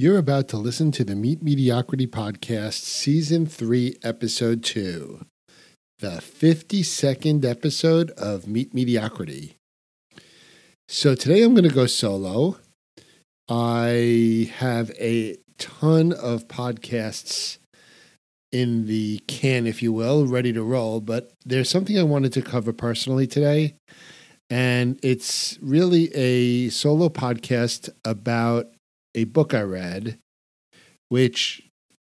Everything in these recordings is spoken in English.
You're about to listen to the Meet Mediocrity Podcast, Season 3, Episode 2, the 52nd episode of Meet Mediocrity. So today I'm going to go solo. I have a ton of podcasts in the can, if you will, ready to roll, but there's something I wanted to cover personally today. And it's really a solo podcast about a book I read, which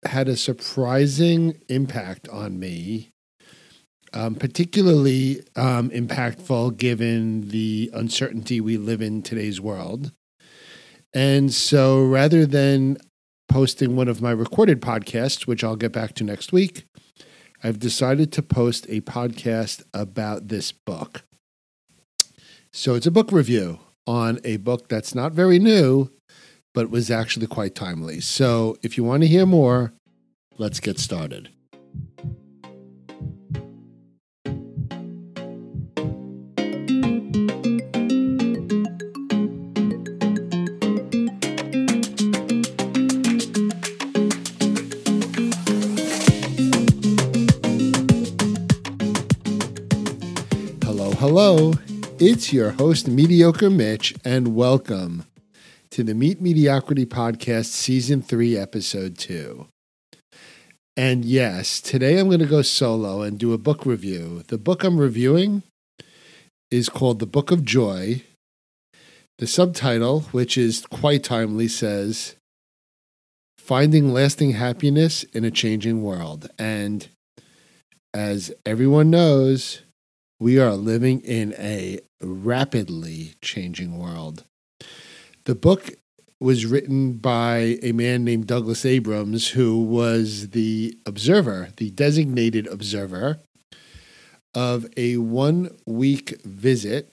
had a surprising impact on me, um, particularly um, impactful given the uncertainty we live in today's world. And so rather than posting one of my recorded podcasts, which I'll get back to next week, I've decided to post a podcast about this book. So it's a book review on a book that's not very new, but was actually quite timely. So if you want to hear more, let's get started. Hello, hello. It's your host, Mediocre Mitch, and welcome to the Meet Mediocrity Podcast, Season 3, Episode 2. And yes, today I'm going to go solo and do a book review. The book I'm reviewing is called The Book of Joy. The subtitle, which is quite timely, says Finding Lasting Happiness in a Changing World. And as everyone knows, we are living in a rapidly changing world. The book was written by a man named Douglas Abrams, who was the observer, the designated observer of a one week visit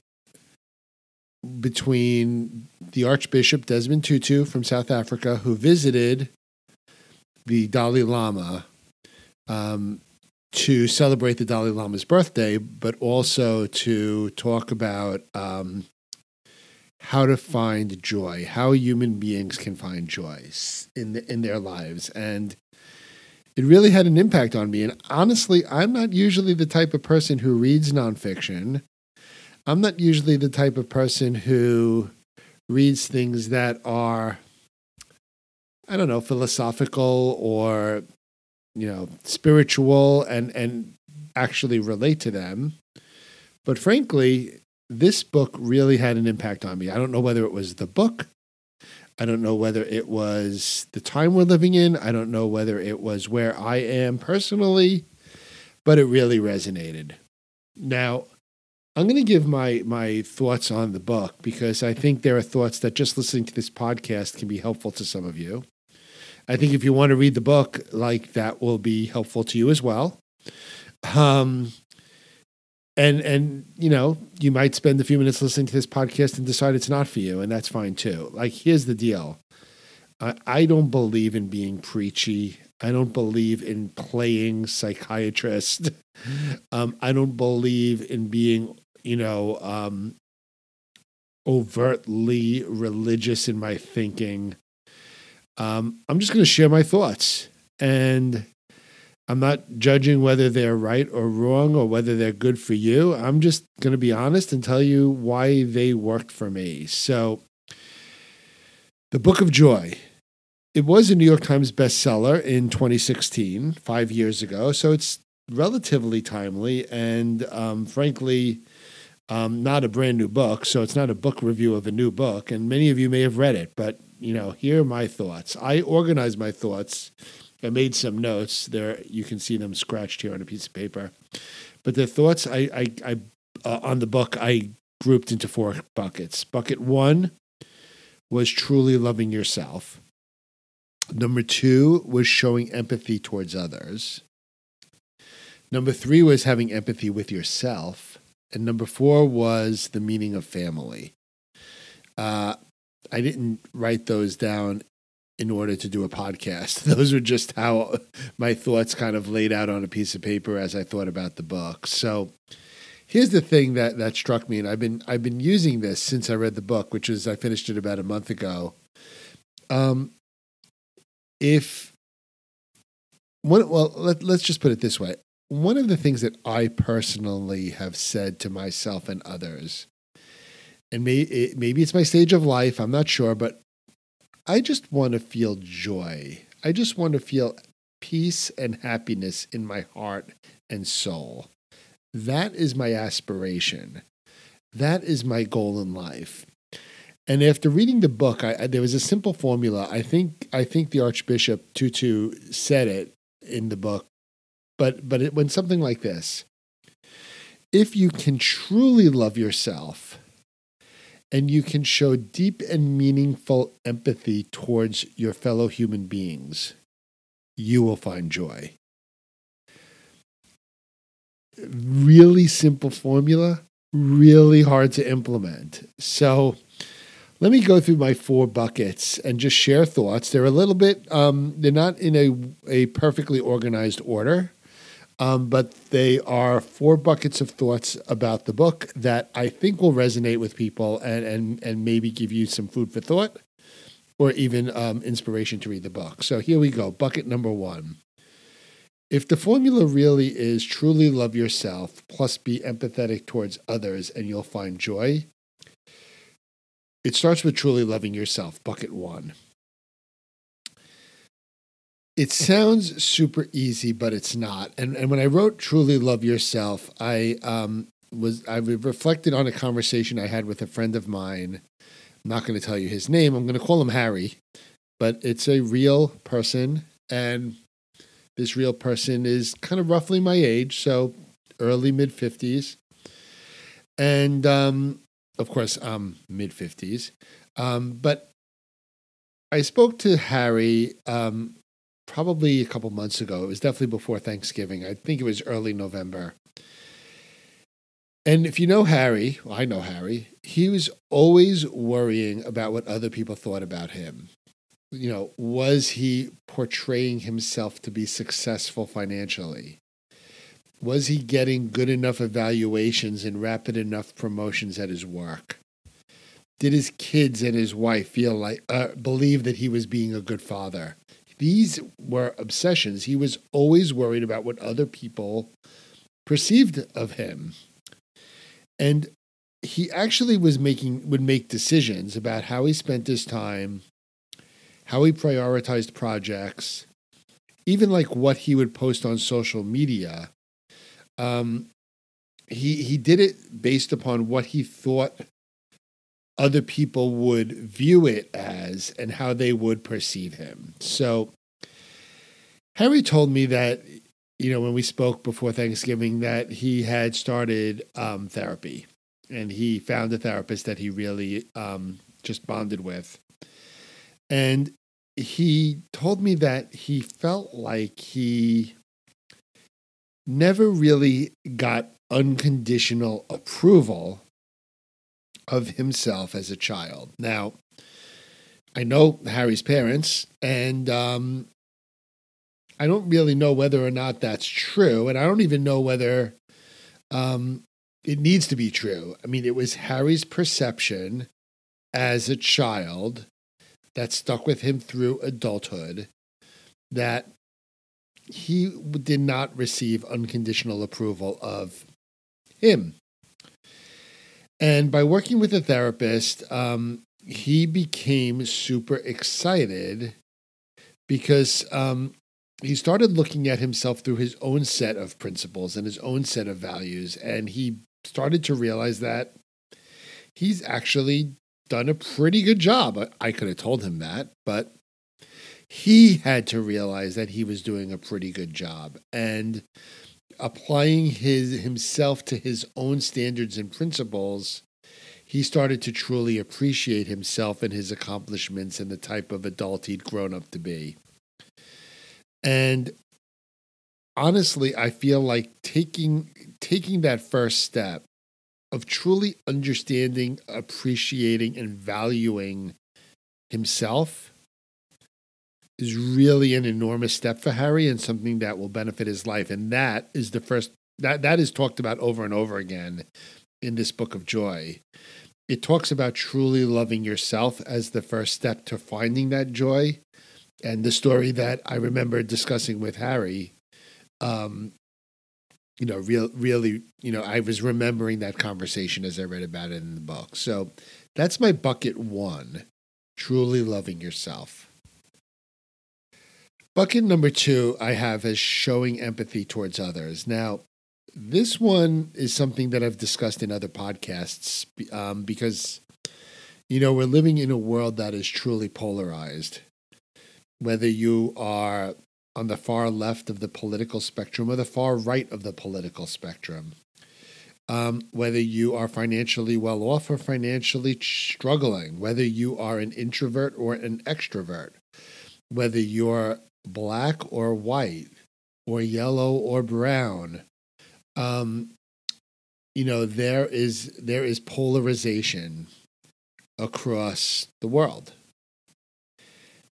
between the Archbishop Desmond Tutu from South Africa, who visited the Dalai Lama um, to celebrate the Dalai Lama's birthday, but also to talk about um, how to find joy, how human beings can find joy in the, in their lives, and it really had an impact on me. And honestly, I'm not usually the type of person who reads nonfiction. I'm not usually the type of person who reads things that are, I don't know, philosophical or you know spiritual and and actually relate to them. But frankly, this book really had an impact on me. I don't know whether it was the book. I don't know whether it was the time we're living in. I don't know whether it was where I am personally, but it really resonated. Now, I'm going to give my my thoughts on the book because I think there are thoughts that just listening to this podcast can be helpful to some of you. I think if you want to read the book, like that will be helpful to you as well. Um, and and you know you might spend a few minutes listening to this podcast and decide it's not for you and that's fine too. Like here's the deal. I, don't believe in being preachy. I don't believe in playing psychiatrist. Um, i don't believe in being you know um, overtly religious in my thinking. Um, i'm just going to share my thoughts. And I'm not judging whether they're right or wrong or whether they're good for you. I'm just going to be honest and tell you why they worked for me. So, The Book of Joy. It was a New York Times bestseller in 2016, five years ago. So, it's relatively timely and, um, frankly, um, not a brand new book. So, it's not a book review of a new book. And many of you may have read it, but, you know, here are my thoughts. I organize my thoughts I made some notes there. You can see them scratched here on a piece of paper. But the thoughts I, I, I uh, on the book I grouped into four buckets. Bucket one was truly loving yourself. Number two was showing empathy towards others. Number three was having empathy with yourself. And number four was the meaning of family. Uh, I didn't write those down in order to do a podcast. Those are just how my thoughts kind of laid out on a piece of paper as I thought about the book. So here's the thing that that struck me, and I've been I've been using this since I read the book, which is I finished it about a month ago. Um, if one well let, let's just put it this way one of the things that i personally have said to myself and others and may, it, maybe it's my stage of life i'm not sure but i just want to feel joy. I just want to feel peace and happiness in my heart and soul. That is my aspiration. That is my goal in life. And after reading the book, I, I, there was a simple formula. I think I think the Archbishop Tutu said it in the book, but but it went something like this: If you can truly love yourself, and you can show deep and meaningful empathy towards your fellow human beings, you will find joy. Really simple formula, really hard to implement. So let me go through my four buckets and just share thoughts. They're a little bit, um, they're not in a, a perfectly organized order, um, but they are four buckets of thoughts about the book that I think will resonate with people and, and, and maybe give you some food for thought or even um, inspiration to read the book. So here we go. Bucket number one. If the formula really is truly love yourself plus be empathetic towards others and you'll find joy, it starts with truly loving yourself, bucket one. It sounds super easy, but it's not. And and when I wrote "Truly Love Yourself," I um, was I reflected on a conversation I had with a friend of mine. I'm not going to tell you his name. I'm going to call him Harry, but it's a real person, and this real person is kind of roughly my age, so early mid fifties, and um, of course, mid 50s. Um, but I spoke to Harry um, probably a couple months ago. It was definitely before Thanksgiving. I think it was early November. And if you know Harry, well, I know Harry, he was always worrying about what other people thought about him. You know, was he portraying himself to be successful financially? Was he getting good enough evaluations and rapid enough promotions at his work? Did his kids and his wife feel like uh, believe that he was being a good father? These were obsessions. He was always worried about what other people perceived of him. And he actually was making would make decisions about how he spent his time, how he prioritized projects, even like what he would post on social media um, he he did it based upon what he thought other people would view it as and how they would perceive him. So Harry told me that you know when we spoke before Thanksgiving that he had started um, therapy and he found a therapist that he really um, just bonded with, and he told me that he felt like he never really got unconditional approval of himself as a child. Now, I know Harry's parents, and um, I don't really know whether or not that's true, and I don't even know whether um, it needs to be true. I mean, it was Harry's perception as a child that stuck with him through adulthood that he did not receive unconditional approval of him. And by working with a therapist, um, he became super excited because um, he started looking at himself through his own set of principles and his own set of values. And he started to realize that he's actually done a pretty good job. I could have told him that, but he had to realize that he was doing a pretty good job and applying his himself to his own standards and principles he started to truly appreciate himself and his accomplishments and the type of adult he'd grown up to be. And honestly i feel like taking taking that first step of truly understanding appreciating and valuing himself is really an enormous step for Harry and something that will benefit his life. And that is the first that that is talked about over and over again in this book of joy. It talks about truly loving yourself as the first step to finding that joy. and the story that I remember discussing with Harry, um, you know, real, really, you know, I was remembering that conversation as I read about it in the book. So that's my bucket one truly loving yourself. Bucket number two I have as showing empathy towards others. Now, this one is something that I've discussed in other podcasts um, because, you know, we're living in a world that is truly polarized. Whether you are on the far left of the political spectrum or the far right of the political spectrum, um, whether you are financially well off or financially struggling, whether you are an introvert or an extrovert, whether you're black or white or yellow or brown. Um, you know there is there is polarization across the world,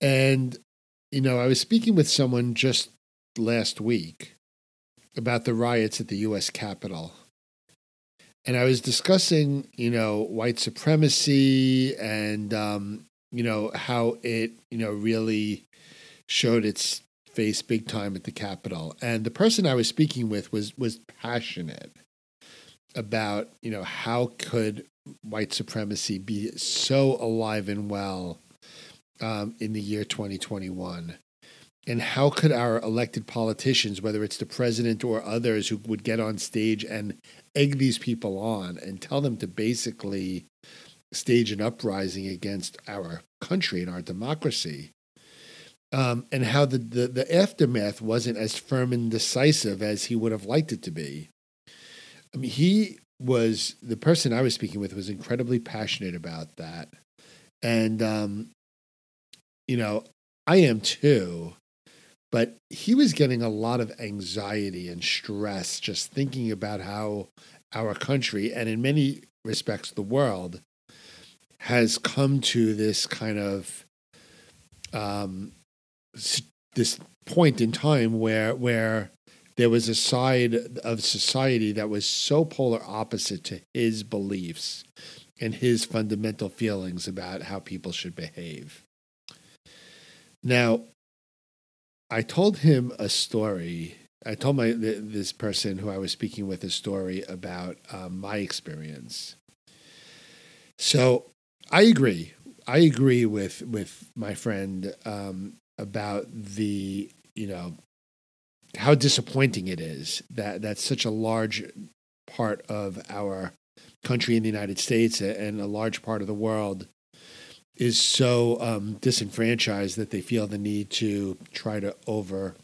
and you know I was speaking with someone just last week about the riots at the U.S. Capitol and I was discussing, you know, white supremacy and, um, you know, how it, you know, really showed its face big time at the Capitol. And the person I was speaking with was was passionate about, you know, how could white supremacy be so alive and well um, in the year 2021? And how could our elected politicians, whether it's the president or others who would get on stage and egg these people on and tell them to basically stage an uprising against our country and our democracy. Um, and how the, the, the aftermath wasn't as firm and decisive as he would have liked it to be. I mean, he was the person I was speaking with was incredibly passionate about that. And, um, you know, I am too. But he was getting a lot of anxiety and stress just thinking about how our country, and in many respects the world, has come to this kind of um, this point in time where where there was a side of society that was so polar opposite to his beliefs and his fundamental feelings about how people should behave. Now, I told him a story. I told my this person who I was speaking with a story about um, my experience. So I agree. I agree with with my friend um, about the you know how disappointing it is that that's such a large part of our country in the United States and a large part of the world is so um, disenfranchised that they feel the need to try to over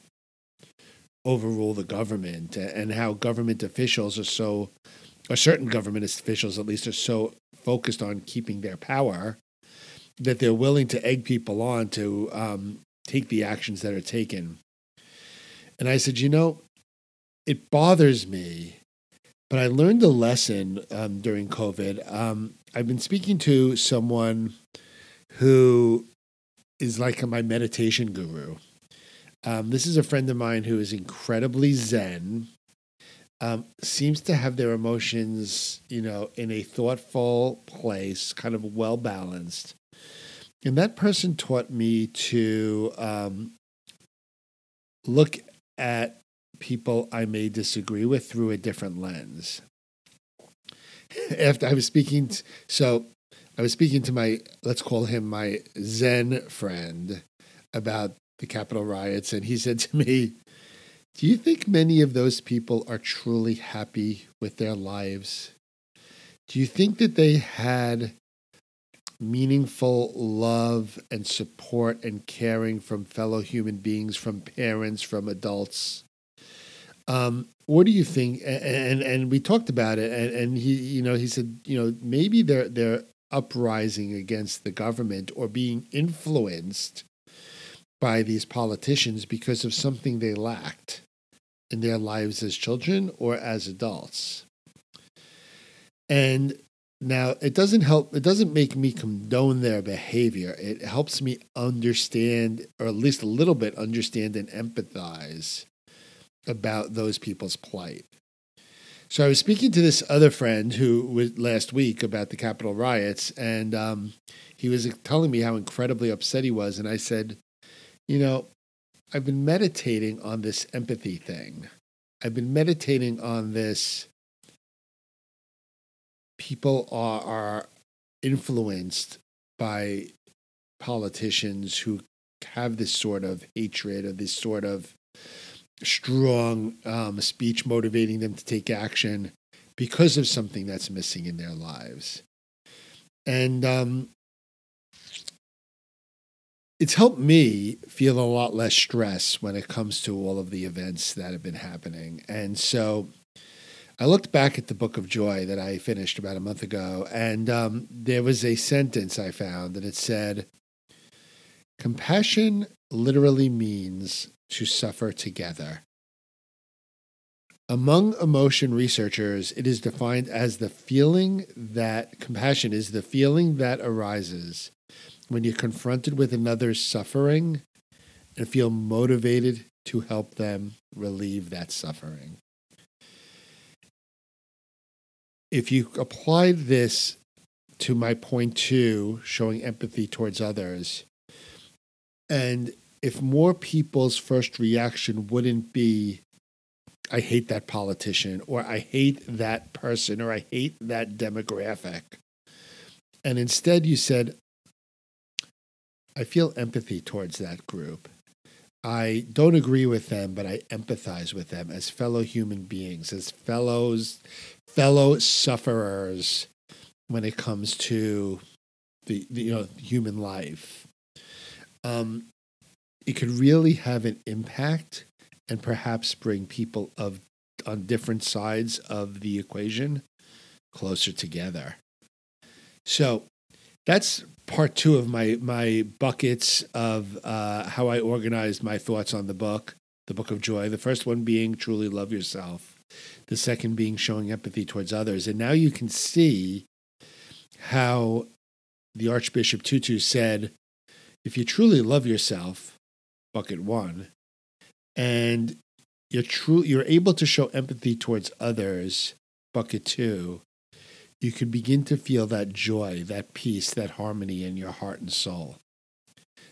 overrule the government and how government officials are so or certain government officials at least are so focused on keeping their power that they're willing to egg people on to um, take the actions that are taken and i said you know it bothers me but i learned a lesson um, during covid um, i've been speaking to someone who is like my meditation guru. Um, this is a friend of mine who is incredibly zen, um, seems to have their emotions, you know, in a thoughtful place, kind of well balanced. And that person taught me to um, look at people I may disagree with through a different lens. After I was speaking, to, so I was speaking to my, let's call him my Zen friend about the Capitol riots, and he said to me, Do you think many of those people are truly happy with their lives? Do you think that they had meaningful love and support and caring from fellow human beings, from parents, from adults? Um, what do you think? And and we talked about it, and, and he, you know, he said, you know, maybe they're they're uprising against the government or being influenced by these politicians because of something they lacked in their lives as children or as adults. And now it doesn't help, it doesn't make me condone their behavior. It helps me understand, or at least a little bit understand and empathize about those people's plight. So I was speaking to this other friend who was last week about the Capitol riots, and um, he was telling me how incredibly upset he was. And I said, you know, I've been meditating on this empathy thing. I've been meditating on this. People are, are influenced by politicians who have this sort of hatred or this sort of strong um, speech motivating them to take action because of something that's missing in their lives. And um, it's helped me feel a lot less stress when it comes to all of the events that have been happening. And so I looked back at the book of joy that I finished about a month ago, and um, there was a sentence I found that it said, Compassion literally means to suffer together. Among emotion researchers, it is defined as the feeling that compassion is the feeling that arises when you're confronted with another's suffering and feel motivated to help them relieve that suffering. If you applied this to my point two, showing empathy towards others, and if more people's first reaction wouldn't be, I hate that politician, or I hate that person, or I hate that demographic. And instead you said, I feel empathy towards that group. I don't agree with them, but I empathize with them as fellow human beings, as fellows, fellow sufferers when it comes to the, the you know human life. Um, it could really have an impact and perhaps bring people of on different sides of the equation closer together. So that's part two of my my buckets of uh, how I organized my thoughts on the book, the Book of Joy. The first one being truly love yourself, the second being showing empathy towards others, and now you can see how the Archbishop Tutu said, if you truly love yourself, bucket one, and you're true, you're able to show empathy towards others, bucket two you can begin to feel that joy, that peace, that harmony in your heart and soul.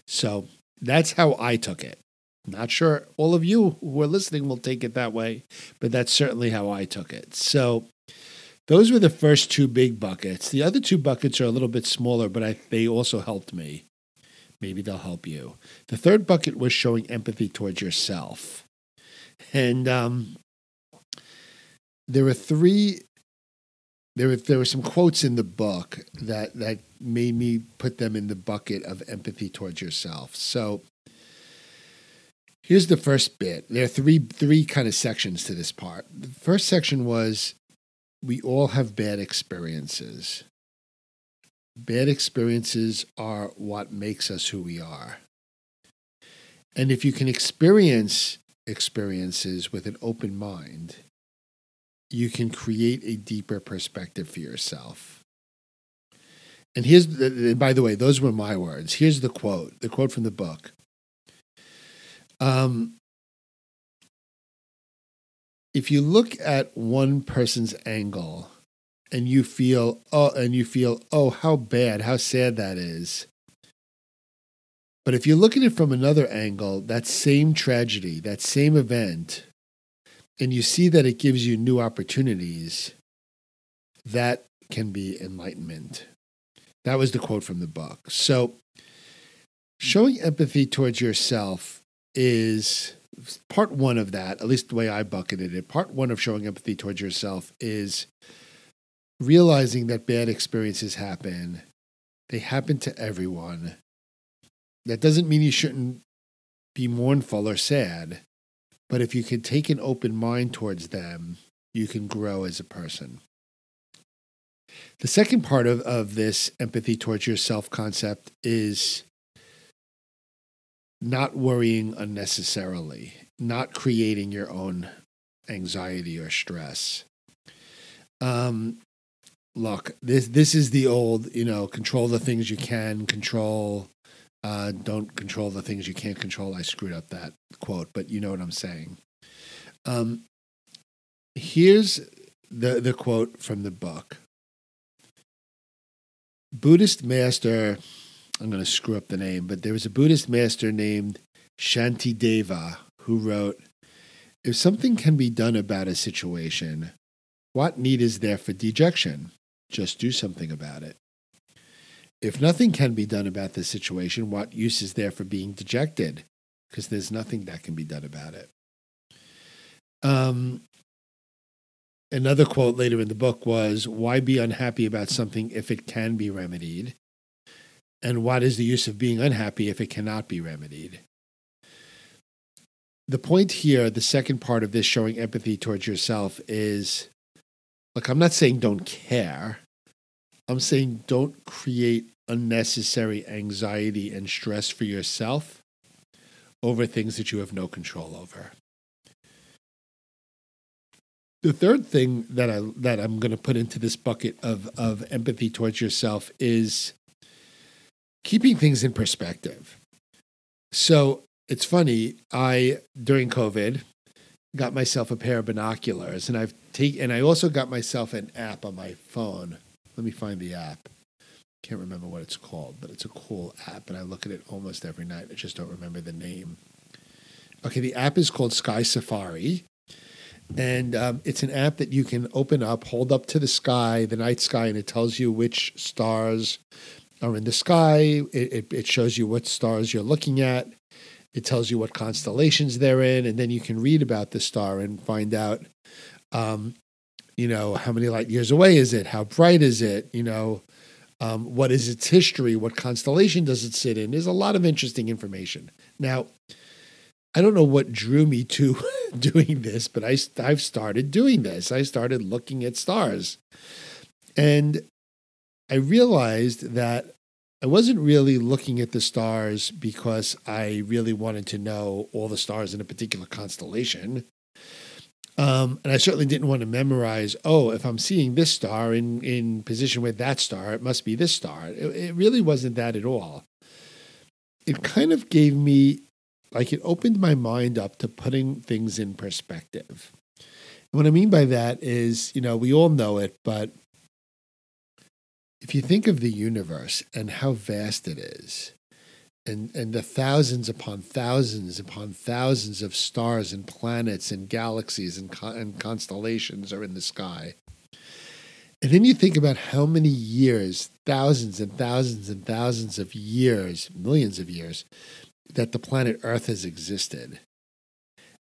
So that's how I took it. Not sure all of you who are listening will take it that way, but that's certainly how I took it. So those were the first two big buckets. The other two buckets are a little bit smaller, but I, they also helped me. Maybe they'll help you. The third bucket was showing empathy towards yourself. And um, there were three there were there were some quotes in the book that that made me put them in the bucket of empathy towards yourself. So here's the first bit. There are three three kind of sections to this part. The first section was we all have bad experiences. Bad experiences are what makes us who we are. And if you can experience experiences with an open mind, you can create a deeper perspective for yourself. And here's, the, by the way, those were my words. Here's the quote, the quote from the book. Um, if you look at one person's angle and you feel, oh, and you feel, oh, how bad, how sad that is. But if you look at it from another angle, that same tragedy, that same event, and you see that it gives you new opportunities, that can be enlightenment. That was the quote from the book. So, showing empathy towards yourself is part one of that, at least the way I bucketed it. Part one of showing empathy towards yourself is realizing that bad experiences happen, they happen to everyone. That doesn't mean you shouldn't be mournful or sad. But if you can take an open mind towards them, you can grow as a person. The second part of, of this empathy towards yourself concept is not worrying unnecessarily, not creating your own anxiety or stress. Um, look, this this is the old, you know, control the things you can control, uh, don't control the things you can't control. I screwed up that quote, but you know what I'm saying. Um, here's the, the quote from the book Buddhist master, I'm going to screw up the name, but there was a Buddhist master named Shantideva, who wrote If something can be done about a situation, what need is there for dejection? Just do something about it. If nothing can be done about the situation, what use is there for being dejected? Because there's nothing that can be done about it. Um, another quote later in the book was Why be unhappy about something if it can be remedied? And what is the use of being unhappy if it cannot be remedied? The point here, the second part of this showing empathy towards yourself is look, I'm not saying don't care. I'm saying don't create unnecessary anxiety and stress for yourself over things that you have no control over. The third thing that I that I'm going to put into this bucket of of empathy towards yourself is keeping things in perspective. So it's funny. I during COVID got myself a pair of binoculars, and I've take and I also got myself an app on my phone. Let me find the app. Can't remember what it's called, but it's a cool app, and I look at it almost every night. I just don't remember the name. Okay, the app is called Sky Safari, and um, it's an app that you can open up, hold up to the sky, the night sky, and it tells you which stars are in the sky. It, it, it shows you what stars you're looking at. It tells you what constellations they're in, and then you can read about the star and find out, um, you know, how many light years away is it? How bright is it? You know, um, what is its history? What constellation does it sit in? There's a lot of interesting information. Now, I don't know what drew me to doing this, but I, I've started doing this. I started looking at stars. And I realized that I wasn't really looking at the stars because I really wanted to know all the stars in a particular constellation. Um, and I certainly didn't want to memorize, oh, if I'm seeing this star in, in position with that star, it must be this star. It, it really wasn't that at all. It kind of gave me, like, it opened my mind up to putting things in perspective. And what I mean by that is, you know, we all know it, but if you think of the universe and how vast it is, and, and the thousands upon thousands upon thousands of stars and planets and galaxies and, and constellations are in the sky. And then you think about how many years, thousands and thousands and thousands of years, millions of years, that the planet Earth has existed.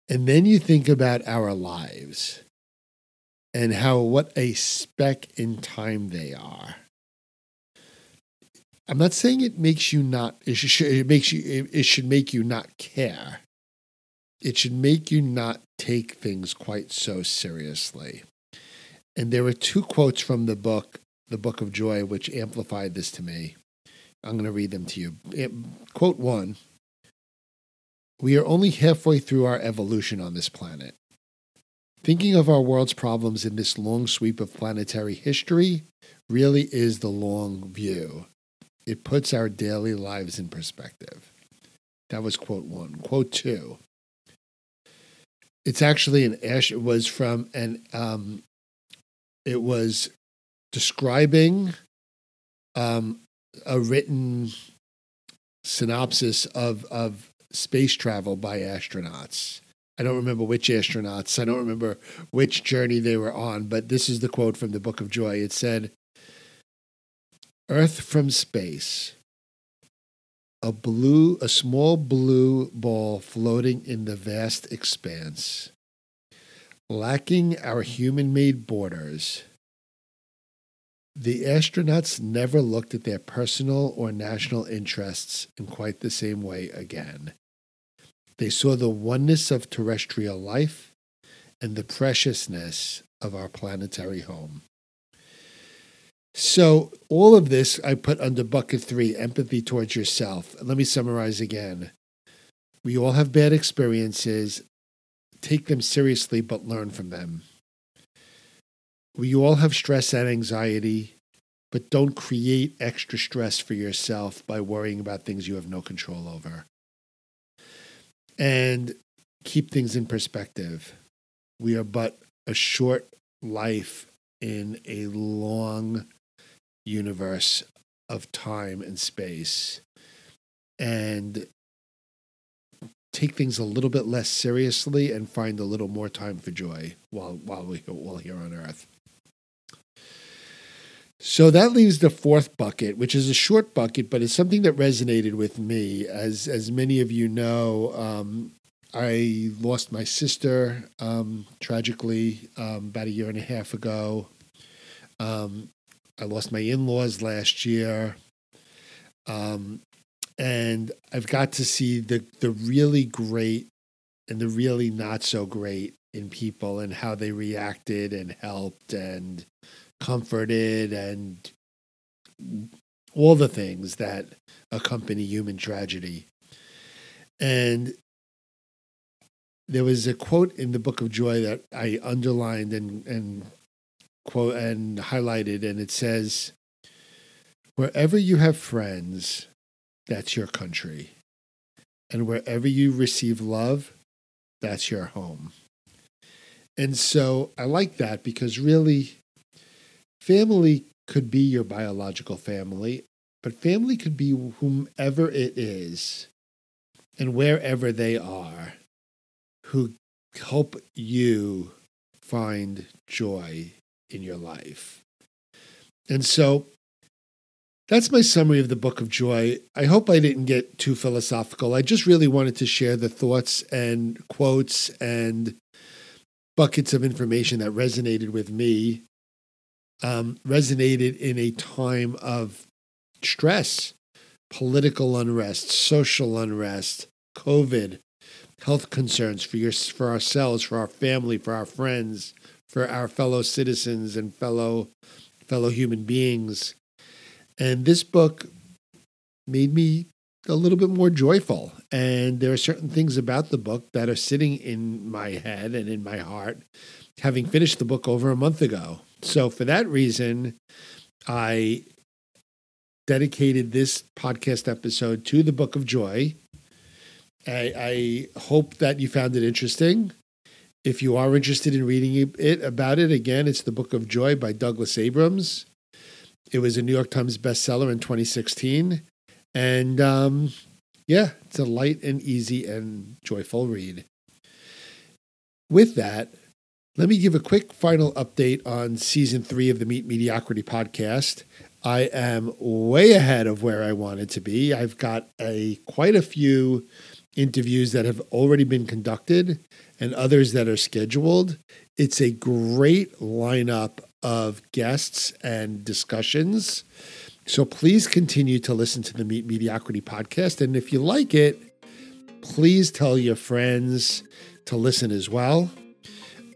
And then you think about our lives and how what a speck in time they are. I'm not saying it makes you not. It should. It makes you. It, should make you not care. It should make you not take things quite so seriously. And there were two quotes from the book, the Book of Joy, which amplified this to me. I'm going to read them to you. Quote one We are only halfway through our evolution on this planet. Thinking of our world's problems in this long sweep of planetary history really is the long view. It puts our daily lives in perspective. That was quote one. Quote two. It's actually an ash. It was from an. Um, it was describing um, a written synopsis of of space travel by astronauts. I don't remember which astronauts. I don't remember which journey they were on, but this is the quote from the Book of Joy. It said, Earth from space. A blue, a small blue ball floating in the vast expanse. Lacking our human made borders, the astronauts never looked at their personal or national interests in quite the same way again. They saw the oneness of terrestrial life and the preciousness of our planetary home. So, all of this I put under bucket three empathy towards yourself. Let me summarize again. We all have bad experiences. Take them seriously, but learn from them. We all have stress and anxiety, but don't create extra stress for yourself by worrying about things you have no control over. And keep things in perspective. We are but a short life in a long universe of time and space. And take things a little bit less seriously and find a little more time for joy while while we while here on earth. So that leaves the fourth bucket, which is a short bucket, but it's something that resonated with me. As as many of you know, um, I lost my sister um, tragically um, about a year and a half ago. Um, I lost my in laws last year. Um, and I've got to see the, the really great and the really not so great in people and how they reacted and helped and comforted and all the things that accompany human tragedy. And there was a quote in the book of joy that I underlined and, and quote and highlighted, and it says, Wherever you have friends, that's your country. And wherever you receive love, that's your home. And so I like that because really, family could be your biological family, but family could be whomever it is and wherever they are who help you find joy in your life. And so that's my summary of the Book of Joy. I hope I didn't get too philosophical. I just really wanted to share the thoughts and quotes and buckets of information that resonated with me, um, resonated in a time of stress, political unrest, social unrest, COVID, health concerns for your for ourselves, for our family, for our friends, for our fellow citizens and fellow fellow human beings. And this book made me a little bit more joyful. And there are certain things about the book that are sitting in my head and in my heart, having finished the book over a month ago. So, for that reason, I dedicated this podcast episode to the book of joy. I, I hope that you found it interesting. If you are interested in reading it about it, again, it's the Book of Joy by Douglas Abrams. It was a New York Times bestseller in 2016. And um, yeah, it's a light and easy and joyful read. With that, let me give a quick final update on season three of the Meet Mediocrity podcast. I am way ahead of where I wanted to be. I've got a quite a few interviews that have already been conducted and others that are scheduled. It's a great lineup of guests and discussions. So please continue to listen to the Meet Mediocrity podcast. And if you like it, please tell your friends to listen as well.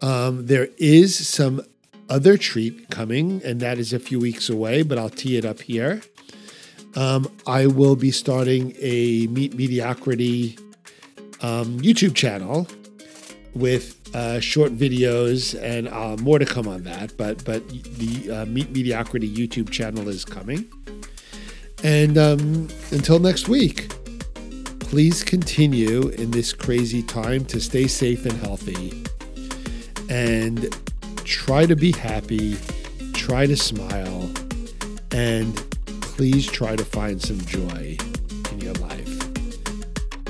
Um, there is some other treat coming, and that is a few weeks away, but I'll tee it up here. Um, I will be starting a Meet Mediocrity um, YouTube channel with uh, short videos and uh, more to come on that. But but the uh, Meet Mediocrity YouTube channel is coming. And um, until next week, please continue in this crazy time to stay safe and healthy, and try to be happy. Try to smile, and please try to find some joy.